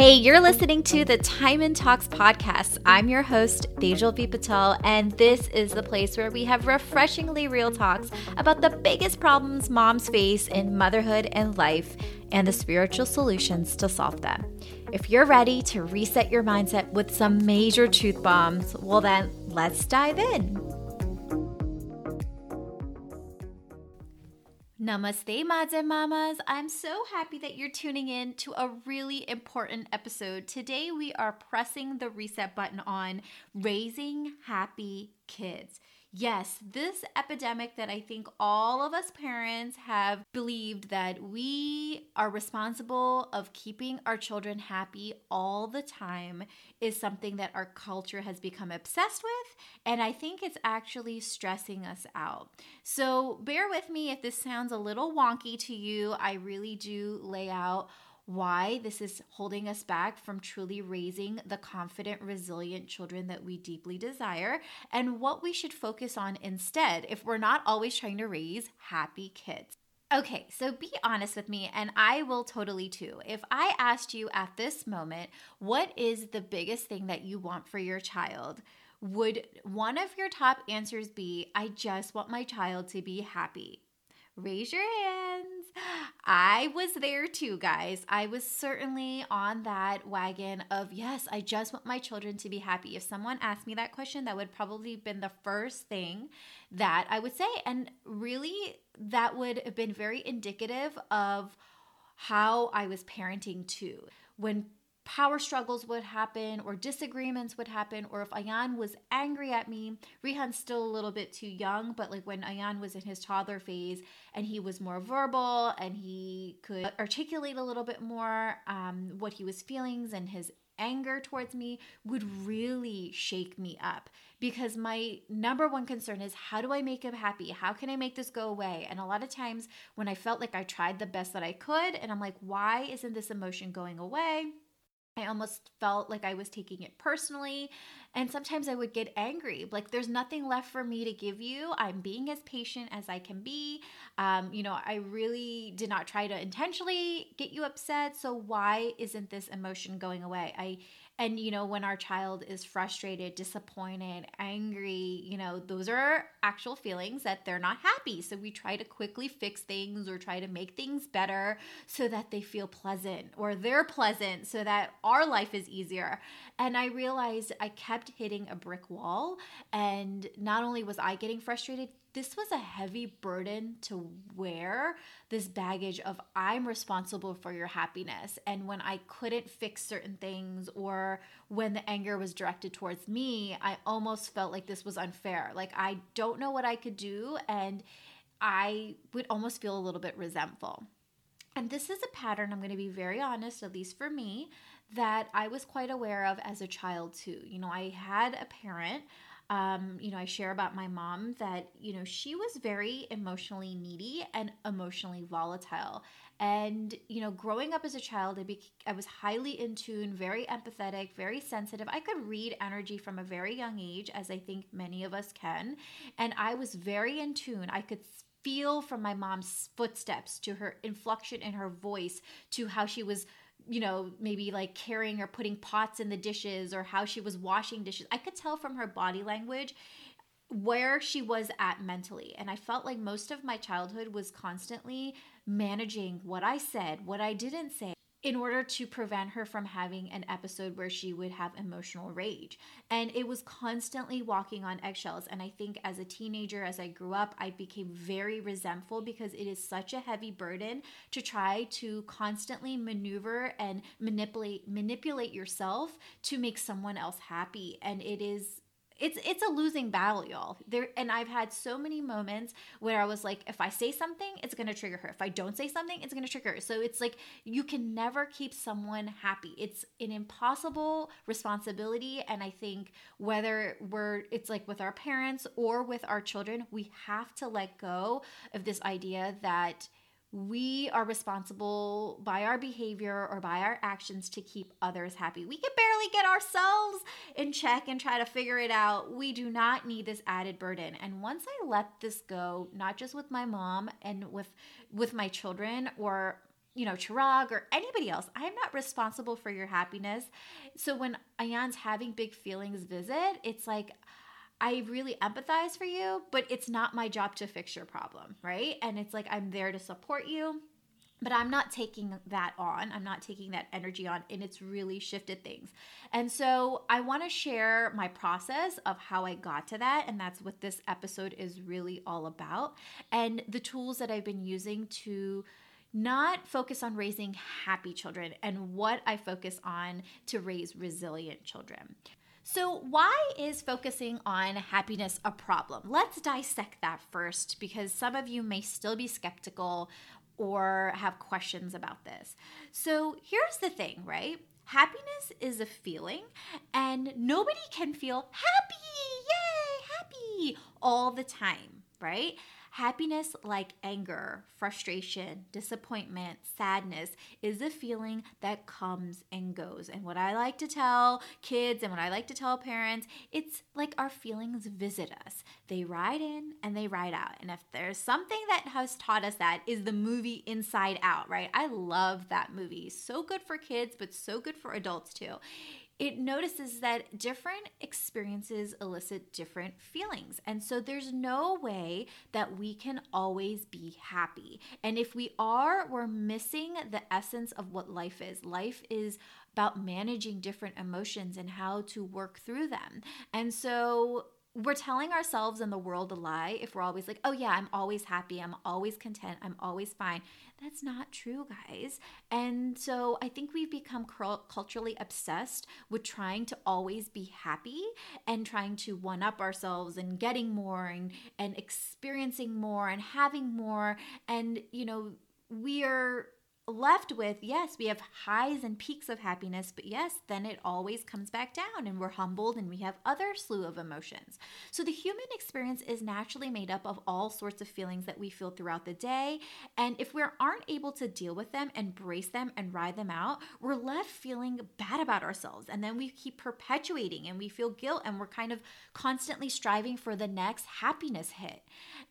Hey, you're listening to the Time and Talks podcast. I'm your host, Tejal V. Patel, and this is the place where we have refreshingly real talks about the biggest problems moms face in motherhood and life and the spiritual solutions to solve them. If you're ready to reset your mindset with some major truth bombs, well, then let's dive in. Namaste, Mads and Mamas. I'm so happy that you're tuning in to a really important episode. Today, we are pressing the reset button on raising happy kids. Yes, this epidemic that I think all of us parents have believed that we are responsible of keeping our children happy all the time is something that our culture has become obsessed with and I think it's actually stressing us out. So, bear with me if this sounds a little wonky to you. I really do lay out why this is holding us back from truly raising the confident, resilient children that we deeply desire, and what we should focus on instead if we're not always trying to raise happy kids. Okay, so be honest with me, and I will totally too. If I asked you at this moment, what is the biggest thing that you want for your child? Would one of your top answers be, I just want my child to be happy? Raise your hands. I was there too, guys. I was certainly on that wagon of, yes, I just want my children to be happy. If someone asked me that question, that would probably have been the first thing that I would say. And really, that would have been very indicative of how I was parenting too. When power struggles would happen or disagreements would happen or if Ayan was angry at me, Rihan's still a little bit too young, but like when Ayan was in his toddler phase and he was more verbal and he could articulate a little bit more um, what he was feelings and his anger towards me would really shake me up because my number one concern is how do I make him happy? How can I make this go away? And a lot of times when I felt like I tried the best that I could and I'm like, why isn't this emotion going away? I almost felt like I was taking it personally. And sometimes I would get angry. Like, there's nothing left for me to give you. I'm being as patient as I can be. Um, you know, I really did not try to intentionally get you upset. So, why isn't this emotion going away? I and, you know, when our child is frustrated, disappointed, angry, you know, those are actual feelings that they're not happy. So we try to quickly fix things or try to make things better so that they feel pleasant or they're pleasant so that our life is easier. And I realized I kept hitting a brick wall. And not only was I getting frustrated, this was a heavy burden to wear this baggage of I'm responsible for your happiness. And when I couldn't fix certain things or when the anger was directed towards me, I almost felt like this was unfair. Like I don't know what I could do. And I would almost feel a little bit resentful. And this is a pattern, I'm going to be very honest, at least for me, that I was quite aware of as a child too. You know, I had a parent um, you know, I share about my mom that, you know, she was very emotionally needy and emotionally volatile. And, you know, growing up as a child, I, be- I was highly in tune, very empathetic, very sensitive. I could read energy from a very young age, as I think many of us can. And I was very in tune. I could feel from my mom's footsteps to her inflection in her voice to how she was you know, maybe like carrying or putting pots in the dishes or how she was washing dishes. I could tell from her body language where she was at mentally. And I felt like most of my childhood was constantly managing what I said, what I didn't say in order to prevent her from having an episode where she would have emotional rage. And it was constantly walking on eggshells. And I think as a teenager, as I grew up, I became very resentful because it is such a heavy burden to try to constantly maneuver and manipulate manipulate yourself to make someone else happy. And it is it's it's a losing battle y'all. There and i've had so many moments where i was like if i say something it's to trigger her. If i don't say something it's to trigger her. So it's like you can never keep someone happy. It's an impossible responsibility and i think whether we're it's like with our parents or with our children we have to let go of this idea that we are responsible by our behavior or by our actions to keep others happy. We can barely get ourselves in check and try to figure it out. We do not need this added burden. And once I let this go, not just with my mom and with with my children or you know, Chirag or anybody else. I am not responsible for your happiness. So when Ayan's having big feelings visit, it's like, I really empathize for you, but it's not my job to fix your problem, right? And it's like I'm there to support you, but I'm not taking that on. I'm not taking that energy on, and it's really shifted things. And so I want to share my process of how I got to that, and that's what this episode is really all about, and the tools that I've been using to not focus on raising happy children and what I focus on to raise resilient children. So, why is focusing on happiness a problem? Let's dissect that first because some of you may still be skeptical or have questions about this. So, here's the thing, right? Happiness is a feeling, and nobody can feel happy, yay, happy all the time, right? Happiness, like anger, frustration, disappointment, sadness, is a feeling that comes and goes. And what I like to tell kids and what I like to tell parents, it's like our feelings visit us. They ride in and they ride out. And if there's something that has taught us that is the movie Inside Out, right? I love that movie. So good for kids, but so good for adults too it notices that different experiences elicit different feelings. And so there's no way that we can always be happy. And if we are, we're missing the essence of what life is. Life is about managing different emotions and how to work through them. And so we're telling ourselves and the world a lie if we're always like, oh, yeah, I'm always happy. I'm always content. I'm always fine. That's not true, guys. And so I think we've become culturally obsessed with trying to always be happy and trying to one up ourselves and getting more and, and experiencing more and having more. And, you know, we are left with yes, we have highs and peaks of happiness, but yes, then it always comes back down and we're humbled and we have other slew of emotions. So the human experience is naturally made up of all sorts of feelings that we feel throughout the day. And if we aren't able to deal with them, embrace them, and ride them out, we're left feeling bad about ourselves. And then we keep perpetuating and we feel guilt and we're kind of constantly striving for the next happiness hit.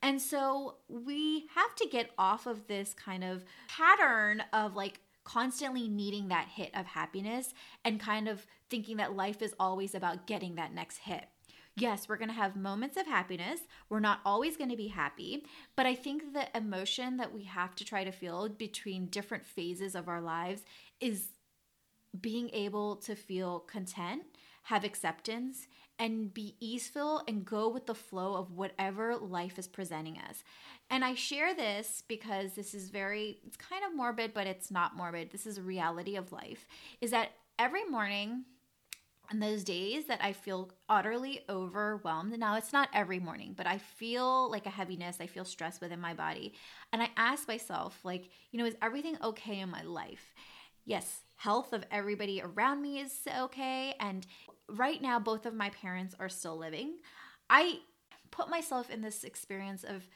And so we have to get off of this kind of pattern of like constantly needing that hit of happiness and kind of thinking that life is always about getting that next hit. Yes, we're going to have moments of happiness. We're not always going to be happy, but I think the emotion that we have to try to feel between different phases of our lives is being able to feel content, have acceptance, and be easeful and go with the flow of whatever life is presenting us. And I share this because this is very, it's kind of morbid, but it's not morbid. This is a reality of life. Is that every morning, and those days that I feel utterly overwhelmed, now it's not every morning, but I feel like a heaviness, I feel stress within my body. And I ask myself, like, you know, is everything okay in my life? Yes, health of everybody around me is okay. And right now, both of my parents are still living. I put myself in this experience of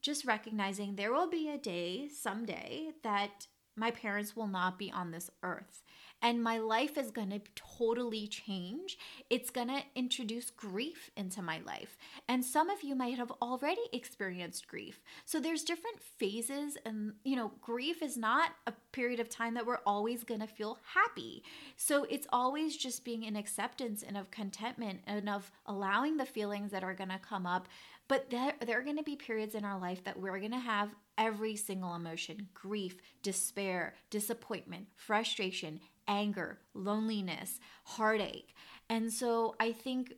just recognizing there will be a day someday that my parents will not be on this earth and my life is going to totally change. It's going to introduce grief into my life. And some of you might have already experienced grief. So there's different phases and you know, grief is not a period of time that we're always going to feel happy. So it's always just being in acceptance and of contentment and of allowing the feelings that are going to come up but there, there are going to be periods in our life that we're going to have every single emotion grief, despair, disappointment, frustration, anger, loneliness, heartache. And so I think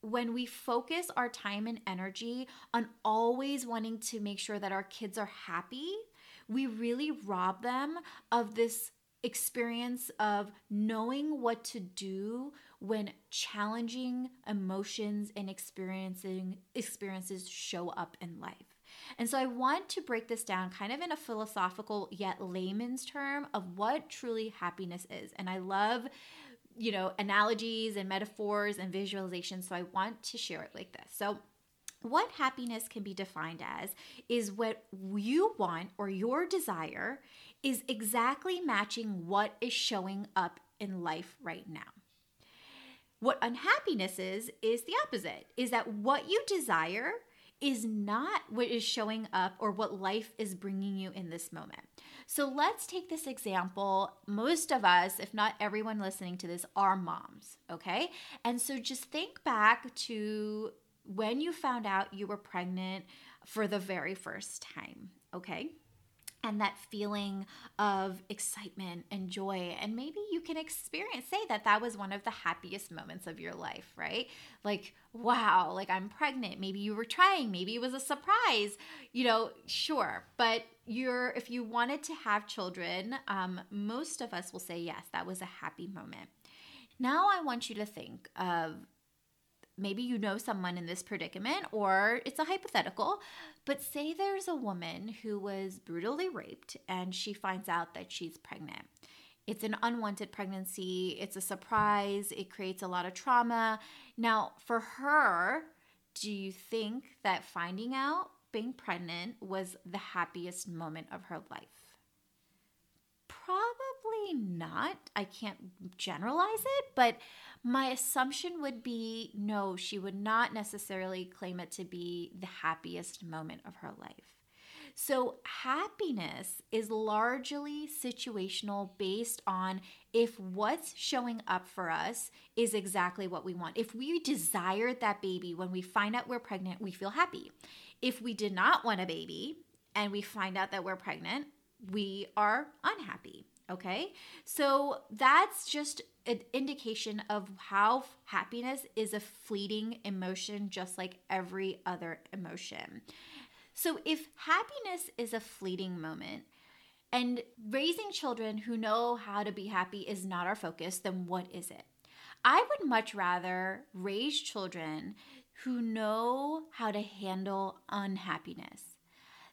when we focus our time and energy on always wanting to make sure that our kids are happy, we really rob them of this experience of knowing what to do when challenging emotions and experiencing experiences show up in life. And so I want to break this down kind of in a philosophical yet layman's term of what truly happiness is. And I love you know analogies and metaphors and visualizations so I want to share it like this. So what happiness can be defined as is what you want or your desire is exactly matching what is showing up in life right now. What unhappiness is, is the opposite, is that what you desire is not what is showing up or what life is bringing you in this moment. So let's take this example. Most of us, if not everyone listening to this, are moms, okay? And so just think back to when you found out you were pregnant for the very first time, okay? And that feeling of excitement and joy. And maybe you can experience say that that was one of the happiest moments of your life right? Like wow like i'm pregnant. Maybe you were trying. Maybe it was a surprise. You know sure. But you're if you wanted to have children um, most of us will say yes that was a happy moment. Now i want you to think of maybe you know someone in this predicament or it's a hypothetical, but say there's a woman who was brutally raped and she finds out that she's pregnant. It's an unwanted pregnancy, it's a surprise, it creates a lot of trauma. Now, for her, do you think that finding out being pregnant was the happiest moment of her life? Probably not. I can't generalize it, but my assumption would be no, she would not necessarily claim it to be the happiest moment of her life. So, happiness is largely situational based on if what's showing up for us is exactly what we want. If we desired that baby when we find out we're pregnant, we feel happy. If we did not want a baby and we find out that we're pregnant, we are unhappy. Okay. So that's just an indication of how happiness is a fleeting emotion, just like every other emotion. So if happiness is a fleeting moment, and raising children who know how to be happy is not our focus, then what is it? I would much rather raise children who know how to handle unhappiness.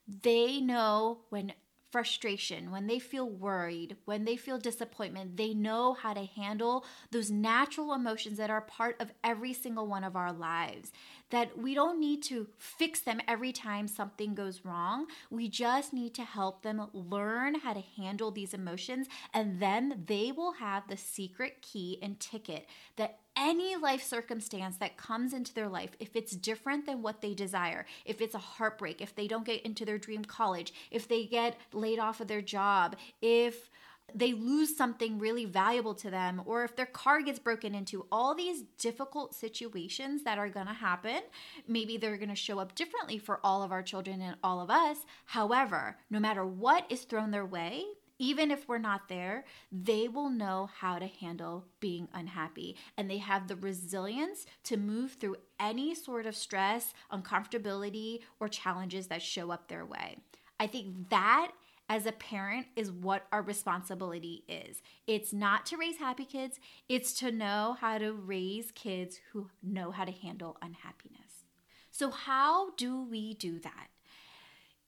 They know when frustration, when they feel worried, when they feel disappointment, they know how to handle those natural emotions that are part of every single one of our lives. That we don't need to fix them every time something goes wrong. We just need to help them learn how to handle these emotions, and then they will have the secret key and ticket that any life circumstance that comes into their life, if it's different than what they desire, if it's a heartbreak, if they don't get into their dream college, if they get laid off of their job, if they lose something really valuable to them, or if their car gets broken into, all these difficult situations that are to happen, maybe they're to show up differently for all of our children and all of us. However, no matter what is thrown their way, even if we're not there, they will know how to handle being unhappy. And they have the resilience to move through any sort of stress, uncomfortability, or challenges that show up their way. I think that as a parent is what our responsibility is. It's not to raise happy kids, it's to know how to raise kids who know how to handle unhappiness. So, how do we do that?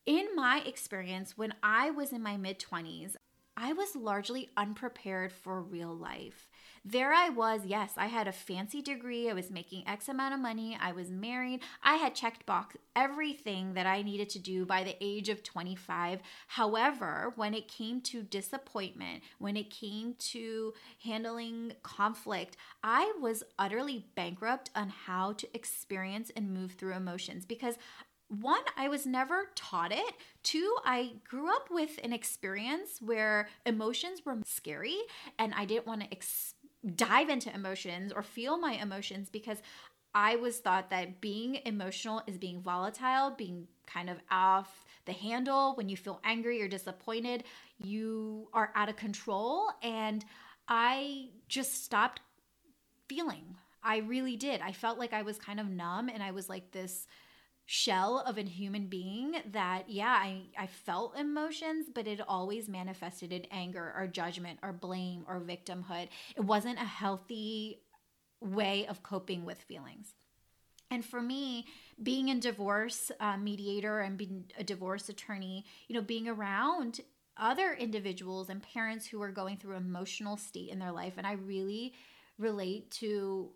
In my experience, when I was in my mid 20s, I was largely unprepared for real life. There I was, yes, I had a fancy degree, I was making X amount of money, I was married, I had checked box everything that I needed to do by the age of 25. However, when it came to disappointment, when it came to handling conflict, I was utterly bankrupt on how to experience and move through emotions because one, I was never taught it. Two, I grew up with an experience where emotions were scary and I didn't want to ex- dive into emotions or feel my emotions because I was thought that being emotional is being volatile, being kind of off the handle. When you feel angry or disappointed, you are out of control. And I just stopped feeling. I really did. I felt like I was kind of numb and I was like this shell of a human being that yeah I, I felt emotions but it always manifested in anger or judgment or blame or victimhood. It wasn't a healthy way of coping with feelings. And for me being a divorce uh, mediator and being a divorce attorney you know being around other individuals and parents who are going through emotional state in their life and i really relate to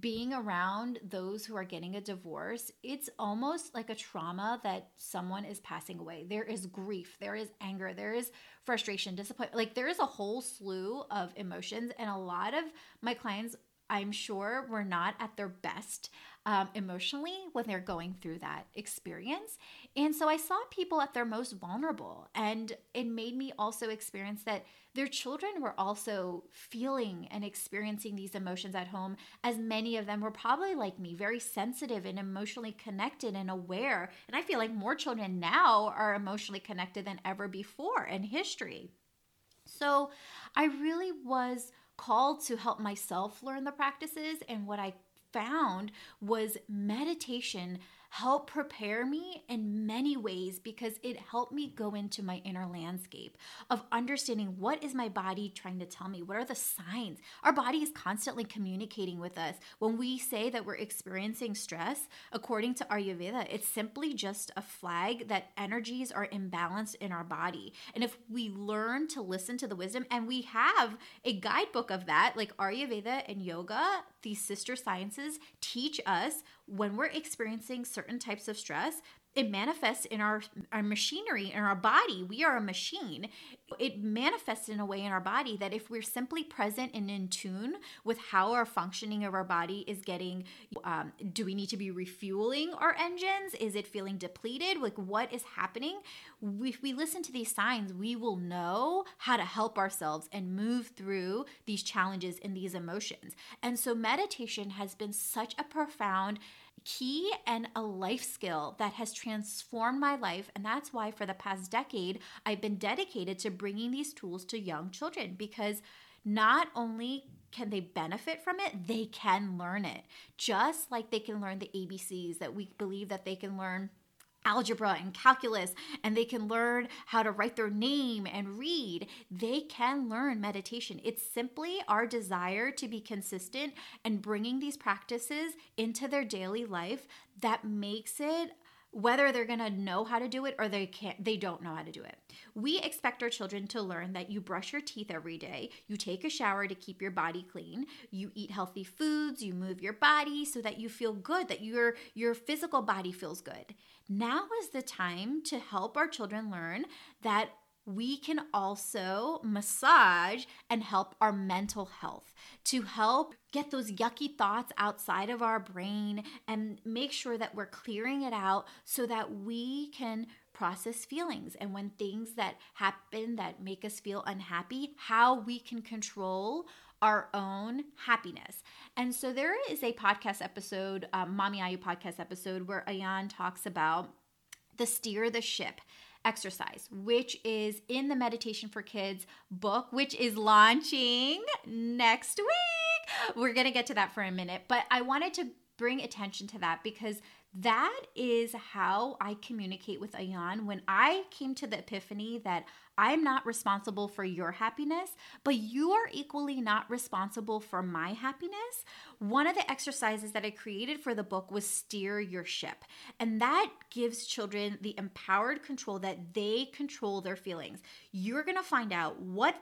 being around those who are getting a divorce, it's almost like a trauma that someone is passing away. There is grief, there is anger, there is frustration, disappointment. Like there is a whole slew of emotions. And a lot of my clients, I'm sure, were not at their best um, emotionally when they're going through that experience. And so I saw people at their most vulnerable, and it made me also experience that their children were also feeling and experiencing these emotions at home, as many of them were probably like me, very sensitive and emotionally connected and aware. And I feel like more children now are emotionally connected than ever before in history. So I really was called to help myself learn the practices, and what I found was meditation help prepare me in many ways because it helped me go into my inner landscape of understanding what is my body trying to tell me? What are the signs? Our body is constantly communicating with us. When we say that we're experiencing stress according to ayurveda it's simply just a flag that energies are imbalanced in our body. And if we learn to listen to the wisdom and we have a guidebook of that like ayurveda and yoga these sister sciences teach us when we're experiencing certain types of stress, it manifests in our our machinery in our body. We are a machine. It manifests in a way in our body that if we're simply present and in tune with how our functioning of our body is getting um, do we need to be refueling our engines? Is it feeling depleted? Like what is happening? If we listen to these signs we will know how to help ourselves and move through these challenges and these emotions. And so meditation has been such a profound key and a life skill that has transformed my life. And that's why for the past decade, I've been dedicated to bringing these tools to young children because not only can they benefit from it, they can learn it. Just like they can learn the ABCs that we believe that they can learn algebra and calculus and they can learn how to write their name and read, they can learn meditation. It's simply our desire to be consistent and bringing these practices into their daily life that makes it whether they're going to know how to do it or they can't they don't know how to do it. We expect our children to learn that you brush your teeth every day, you take a shower to keep your body clean, you eat healthy foods, you move your body so that you feel good, that your your physical body feels good. Now is the time to help our children learn that we can also massage and help our mental health to help get those yucky thoughts outside of our brain and make sure that we're clearing it out so that we can process feelings and when things that happen that make us feel unhappy how we can control our own happiness. And so there is a podcast episode, um, Mommy Ayu podcast episode, where Ayan talks about the steer the ship exercise, which is in the Meditation for Kids book, which is launching next week. We're going to get to that for a minute, but I wanted to bring attention to that because that is how I communicate with Ayan. When I came to the epiphany that I'm not responsible for your happiness, but you are equally not responsible for my happiness. One of the exercises that I created for the book was steer your ship. And that gives children the empowered control that they control their feelings. You're going to find out what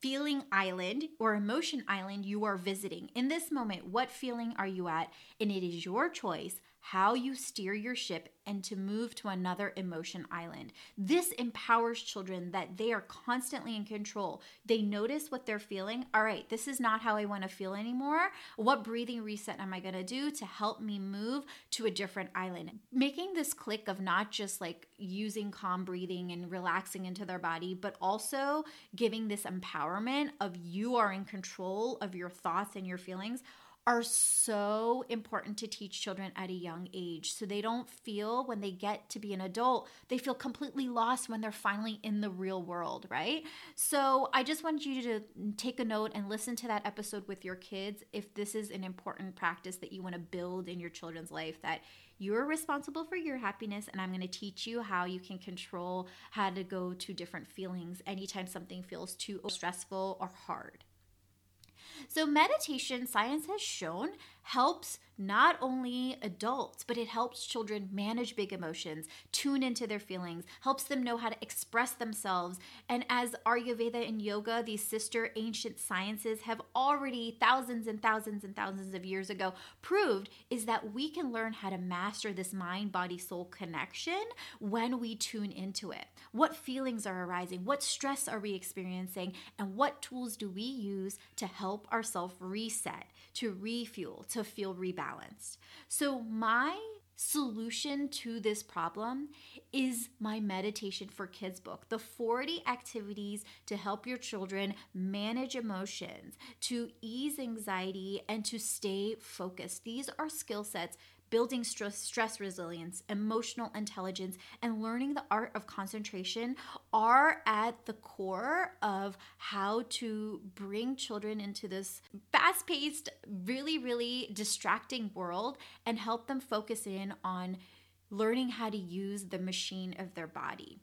feeling island or emotion island you are visiting. In this moment, what feeling are you at? And it is your choice how you steer your ship and to move to another emotion island. This empowers children that they are constantly in control. They notice what they're feeling. All right, this is not how I want to feel anymore. What breathing reset am I going to do to help me move to a different island? Making this click of not just like using calm breathing and relaxing into their body, but also giving this empowerment of you are in control of your thoughts and your feelings are so important to teach children at a young age. So they don't feel when they get to be an adult they feel completely lost when they're finally in the real world right? So i just wanted you to take a note and listen to that episode with your kids if this is an important practice that you want to build in your children's life that you're responsible for your happiness and i'm going to teach you how you can control how to go to different feelings anytime something feels too stressful or hard so, meditation, science has shown, helps not only adults, but it helps children manage big emotions, tune into their feelings, helps them know how to express themselves. And as Ayurveda and yoga, these sister ancient sciences have already thousands and thousands and thousands of years ago proved is that we can learn how to master this mind body soul connection when we tune into it. What feelings are arising? What stress are we experiencing? And what tools do we use to help ourselves reset, to refuel, to feel rebalanced. So, my solution to this problem is my meditation for kids book the 40 activities to help your children manage emotions to ease anxiety and to stay focused these are skill sets building stress, stress resilience, emotional intelligence, and learning the art of concentration are at the core of how to bring children into this fast paced, really, really distracting world and help them focus in on learning how to use the machine of their body.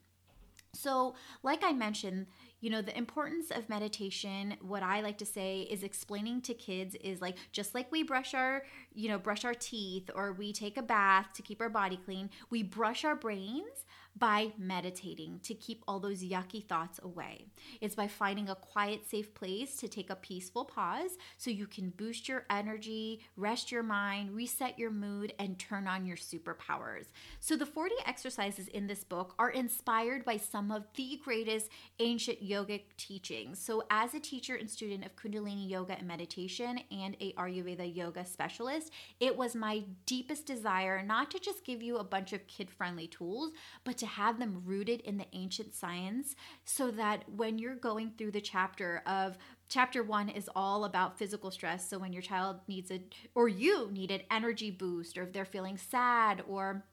So, like I mentioned, you know the importance of meditation what i like to say is explaining to kids is like just like we brush our you know brush our teeth or we take a bath to keep our body clean we brush our brains by meditating to keep all those yucky thoughts away. It's by finding a quiet, safe place to take a peaceful pause so you can boost your energy, rest your mind, reset your mood, and turn on your superpowers. So, the 40 exercises in this book are inspired by some of the greatest ancient yogic teachings. So, as a teacher and student of Kundalini Yoga and meditation and a Ayurveda yoga specialist, it was my deepest desire not to just give you a bunch of kid friendly tools, but to have them rooted in the ancient science so that when you're going through the chapter of chapter one is all about physical stress. So when your child needs a, or you need an energy boost, or if they're feeling sad or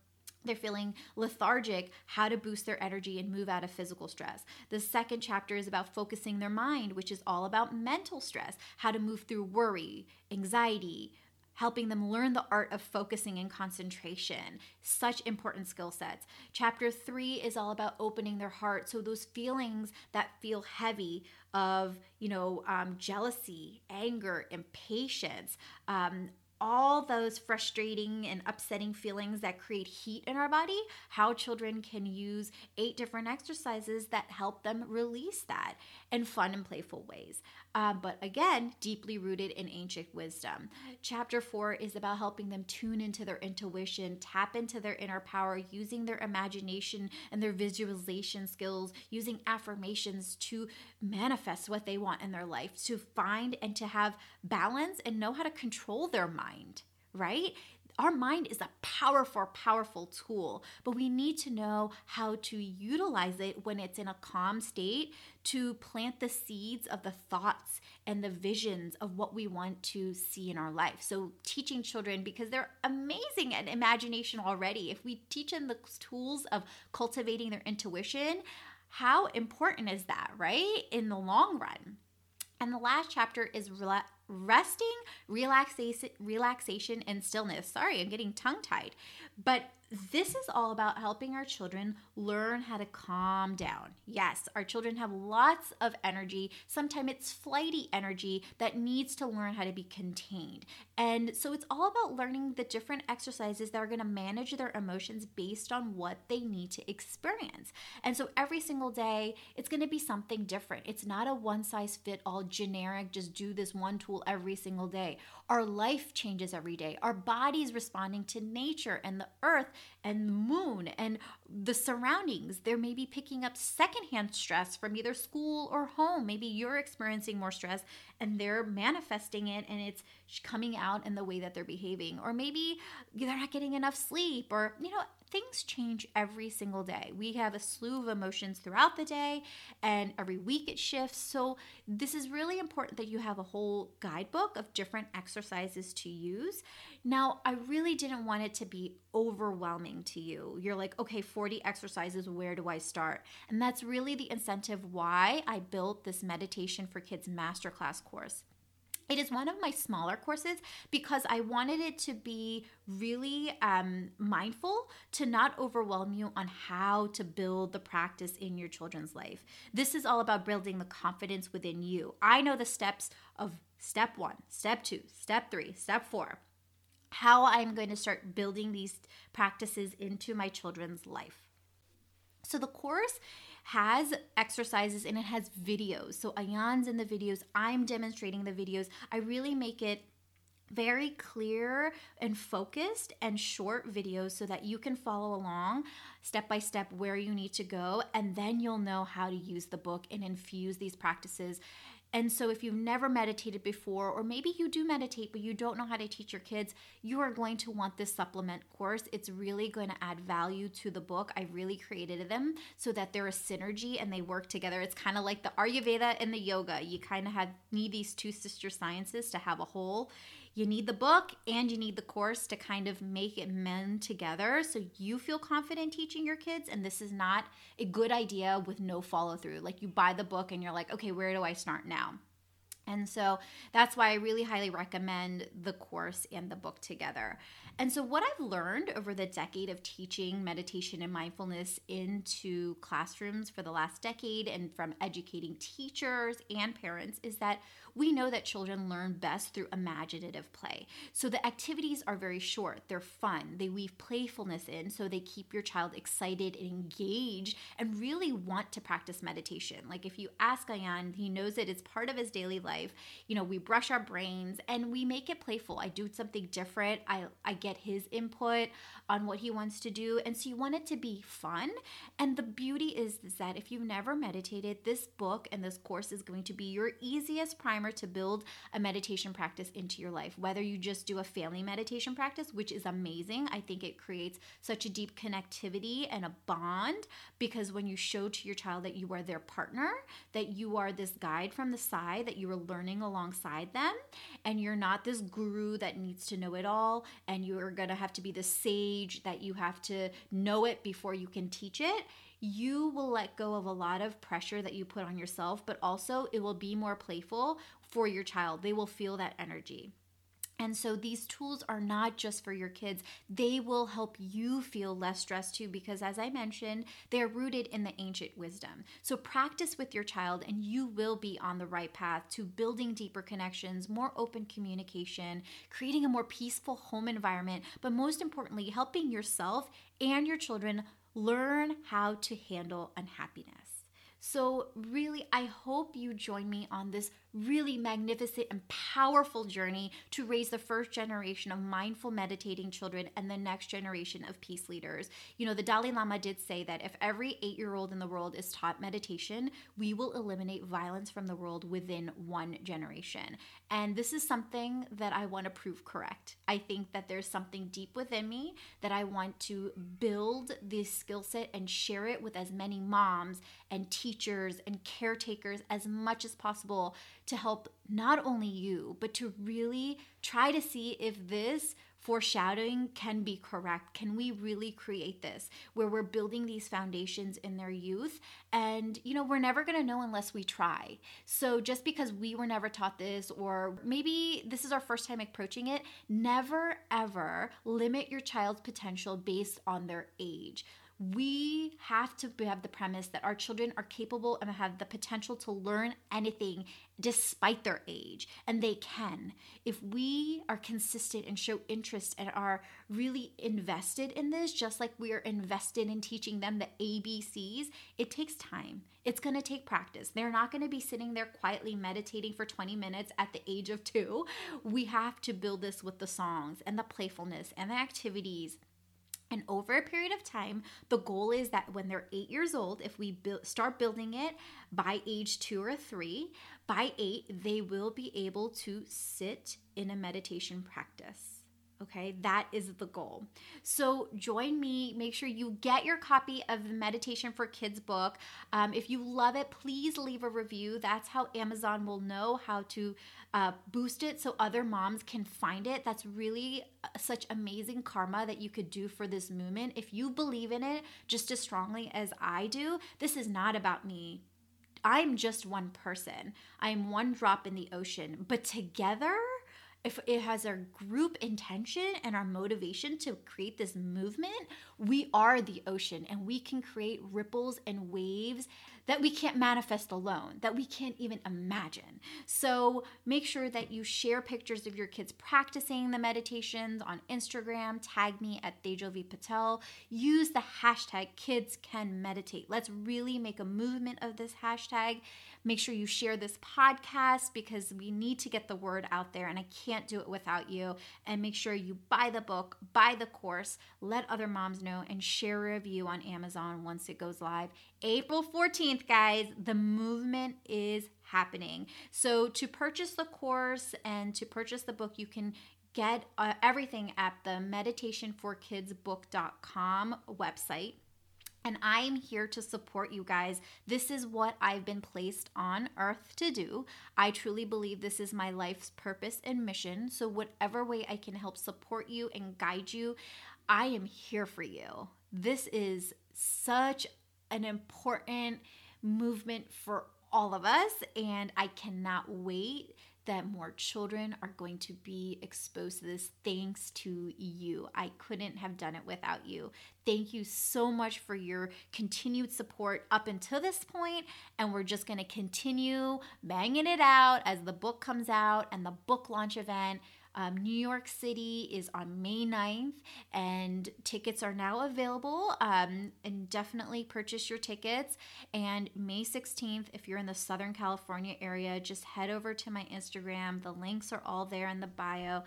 they're feeling lethargic, how to boost their energy and move out of physical stress. The second chapter is about focusing their mind, which is all about mental stress, how to move through worry, anxiety, helping them learn the art of focusing and concentration. Such important skill sets. Chapter three is all about opening their heart. So, those feelings that feel heavy of, you know, um, jealousy, anger, impatience, um, all those frustrating and upsetting feelings that create heat in our body, how children can use eight different exercises that help them release that in fun and playful ways. Um, but again, deeply rooted in ancient wisdom. Chapter four is about helping them tune into their intuition, tap into their inner power, using their imagination and their visualization skills, using affirmations to manifest what they want in their life, to find and to have balance and know how to control their mind, right? our mind is a powerful, powerful tool, but we need to know how to utilize it when it's in a calm state to plant the seeds of the thoughts and the visions of what we want to see in our life. So, teaching children, because they're amazing at imagination already, if we teach them the tools of cultivating their intuition, how important is that, right? In the long run. And the last chapter is resting, relaxation, relaxation and stillness. Sorry, I'm getting tongue tied. But this is all about helping our children learn how to calm down. Yes, our children have lots of energy. Sometimes it's flighty energy that needs to learn how to be contained. And so it's all about learning the different exercises that are going to manage their emotions based on what they need to experience. And so every single day, it's going to be something different. It's not a one size fit all generic, just do this one tool every single day. Our life changes every day. Our body's responding to nature and the earth and the moon and the surroundings. They're maybe picking up secondhand stress from either school or home. Maybe you're experiencing more stress and they're manifesting it and it's coming out in the way that they're behaving. Or maybe they're not getting enough sleep or, you know, things change every single day. We have a slew of emotions throughout the day, and every week it shifts. So, this is really important that you have a whole guidebook of different exercises to use. Now, I really didn't want it to be overwhelming to you. You're like, okay, 40 exercises, where do I start? And that's really the incentive why I built this Meditation for Kids Masterclass course. It is one of my smaller courses because I wanted it to be really um, mindful to not overwhelm you on how to build the practice in your children's life. This is all about building the confidence within you. I know the steps of step one, step two, step three, step four, how I'm going to start building these practices into my children's life. So the course has exercises and it has videos. So Ayan's in the videos, I'm demonstrating the videos. I really make it very clear and focused and short videos so that you can follow along step by step where you need to go and then you'll know how to use the book and infuse these practices And so, if you've never meditated before, or maybe you do meditate but you don't know how to teach your kids, you are going to want this supplement course. It's really going to add value to the book. I really created them so that they're a synergy and they work together. It's kind of like the Ayurveda and the yoga. You kind of have need these two sister sciences to have a whole you need the book and you need the course to kind of make it mend together so you feel confident teaching your kids and this is not a good idea with no follow through like you buy the book and you're like okay where do i start now and so that's why I really highly recommend the course and the book together. And so, what I've learned over the decade of teaching meditation and mindfulness into classrooms for the last decade and from educating teachers and parents is that we know that children learn best through imaginative play. So the activities are very short, they're fun, they weave playfulness in, so they keep your child excited and engaged and really want to practice meditation. Like if you ask Ayan, he knows it, it's part of his daily life. You know, we brush our brains and we make it playful. I do something different. I, I get his input on what he wants to do. And so you want it to be fun. And the beauty is, that if you've never meditated, this book and this course is going to be your easiest primer to build a meditation practice into your life. Whether you just do a family meditation practice, which is amazing, I think it creates such a deep connectivity and a bond because when you show to your child that you are their partner, that you are this guide from the side, that you are learning alongside them, and you're not this guru that needs to know it all, and you're gonna have to be the sage that you have to know it before you can teach it you will let go of a lot of pressure that you put on yourself, but also it will be more playful for your child. They will feel that energy. And so these tools are not just for your kids. They will help you feel less stressed too, because as I mentioned, they're rooted in the ancient wisdom. So practice with your child, and you will be on the right path to building deeper connections, more open communication, creating a more peaceful home environment, but most importantly, helping yourself and your children learn how to handle unhappiness. So, really, I hope you join me on this really magnificent and powerful journey to raise the first generation of mindful meditating children and the next generation of peace leaders. You know, the Dalai Lama did say that if every eight year old in the world is taught meditation, we will eliminate violence from the world within one generation. And this is something that I want to prove correct. I think that there's something deep within me that I want to build this skill set and share it with as many moms and teachers and caretakers as much as possible to help not only you, but to really try to see if this foreshadowing can be correct. Can we really create this where we're building these foundations in their youth? And, you know, we're never going to know unless we try. So just because we were never taught this, or maybe this is our first time approaching it, never ever limit your child's potential based on their age we have to have the premise that our children are capable and have the potential to learn anything despite their age and they can. If we are consistent and show interest and are really invested in this just like we are invested in teaching them the abcs it takes time. It's going to take practice. They're not going to be sitting there quietly meditating for 20 minutes at the age of 2 we have to build this with the songs and the playfulness and the activities and over a period of time, the goal is that when they're eight years old, if we build, start building it by age two or three, by eight, they will be able to sit in a meditation practice. Okay, that is the goal. So join me. Make sure you get your copy of the Meditation for Kids book. Um, if you love it, please leave a review. That's how Amazon will know how to uh, boost it so other moms can find it. That's really uh, such amazing karma that you could do for this movement. If you believe in it just as strongly as I do, this is not about me. I'm just one person. I am one drop in the ocean. But together, if it has our group intention and our motivation to create this movement, we are the ocean and we can create ripples and waves that we can't manifest alone, that we can't even imagine. So make sure that you share pictures of your kids practicing the meditations on Instagram. Tag me at Tejal V. Patel. Use the hashtag kids can meditate. Let's really make a movement of this hashtag. Make sure you share this podcast because we need to get the word out there and I can't do it without you. And make sure you buy the book, buy the course, let other moms know, and share a review on Amazon once it goes live. April 14th, guys, the movement is happening. So, to purchase the course and to purchase the book, you can get uh, everything at the meditationforkidsbook.com website and I am here to support you guys. This is what I've been placed on earth to do. I truly believe this is my life's purpose and mission. So, whatever way I can help support you and guide you, I am here for you. This is such an important movement for all of us, and I cannot wait that more children are going to be exposed to this thanks to you. I couldn't have done it without you. Thank you so much for your continued support up until this point, and we're just going to continue banging it out as the book comes out and the book launch event um, New York City is on May 9th, and tickets are now available. Um, and definitely purchase your tickets. And May 16th, if you're in the Southern California area, just head over to my Instagram. The links are all there in the bio.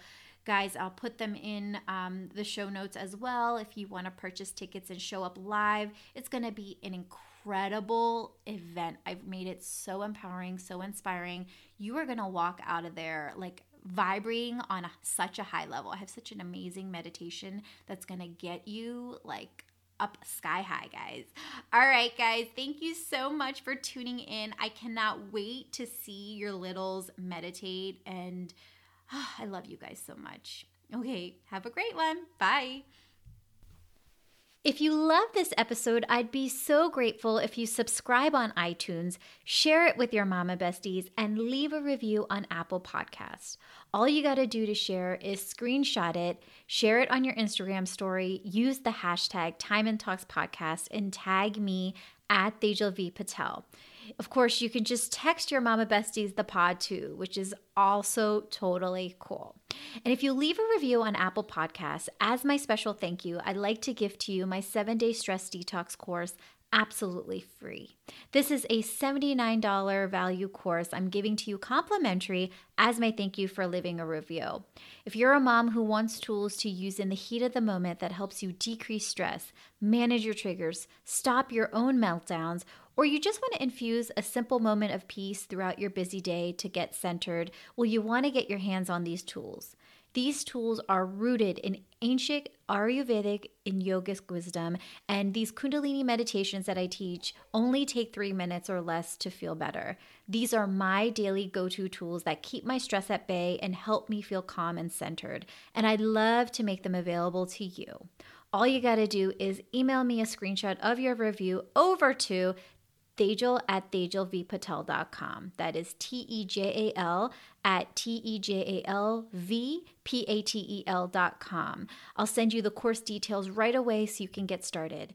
Guys, I'll put them in um, the show notes as well if you want to purchase tickets and show up live. It's going to be an incredible event. I've made it so empowering, so inspiring. You are going to walk out of there like vibrating on a, such a high level. I have such an amazing meditation that's going to get you like up sky high, guys. All right, guys, thank you so much for tuning in. I cannot wait to see your littles meditate, and oh, I love you guys so much. Okay, have a great one. Bye. If you love this episode, I'd be so grateful if you subscribe on iTunes, share it with your mama besties, and leave a review on Apple Podcasts. All you got to do to share is screenshot it, share it on your Instagram story, use the hashtag Time and Talks Podcast, and tag me at Tejal V. Patel. Of course, you can just text your mama besties the pod too, which is also totally cool. And if you leave a review on Apple Podcasts, as my special thank you, I'd like to give to you my seven day stress detox course absolutely free. This is a $79 value course I'm giving to you complimentary as my thank you for leaving a review. If you're a mom who wants tools to use in the heat of the moment that helps you decrease stress, manage your triggers, stop your own meltdowns, or you just want to infuse a simple moment of peace throughout your busy day to get centered, well, you want to get your hands on these tools. These tools are rooted in ancient Ayurvedic and yogic wisdom, and these Kundalini meditations that I teach only take three minutes or less to feel better. These are my daily go to tools that keep my stress at bay and help me feel calm and centered, and I'd love to make them available to you. All you got to do is email me a screenshot of your review over to Tejal at tejalvpatel.com. That is T E J A L at T E J A L V P A T E L.com. I'll send you the course details right away so you can get started.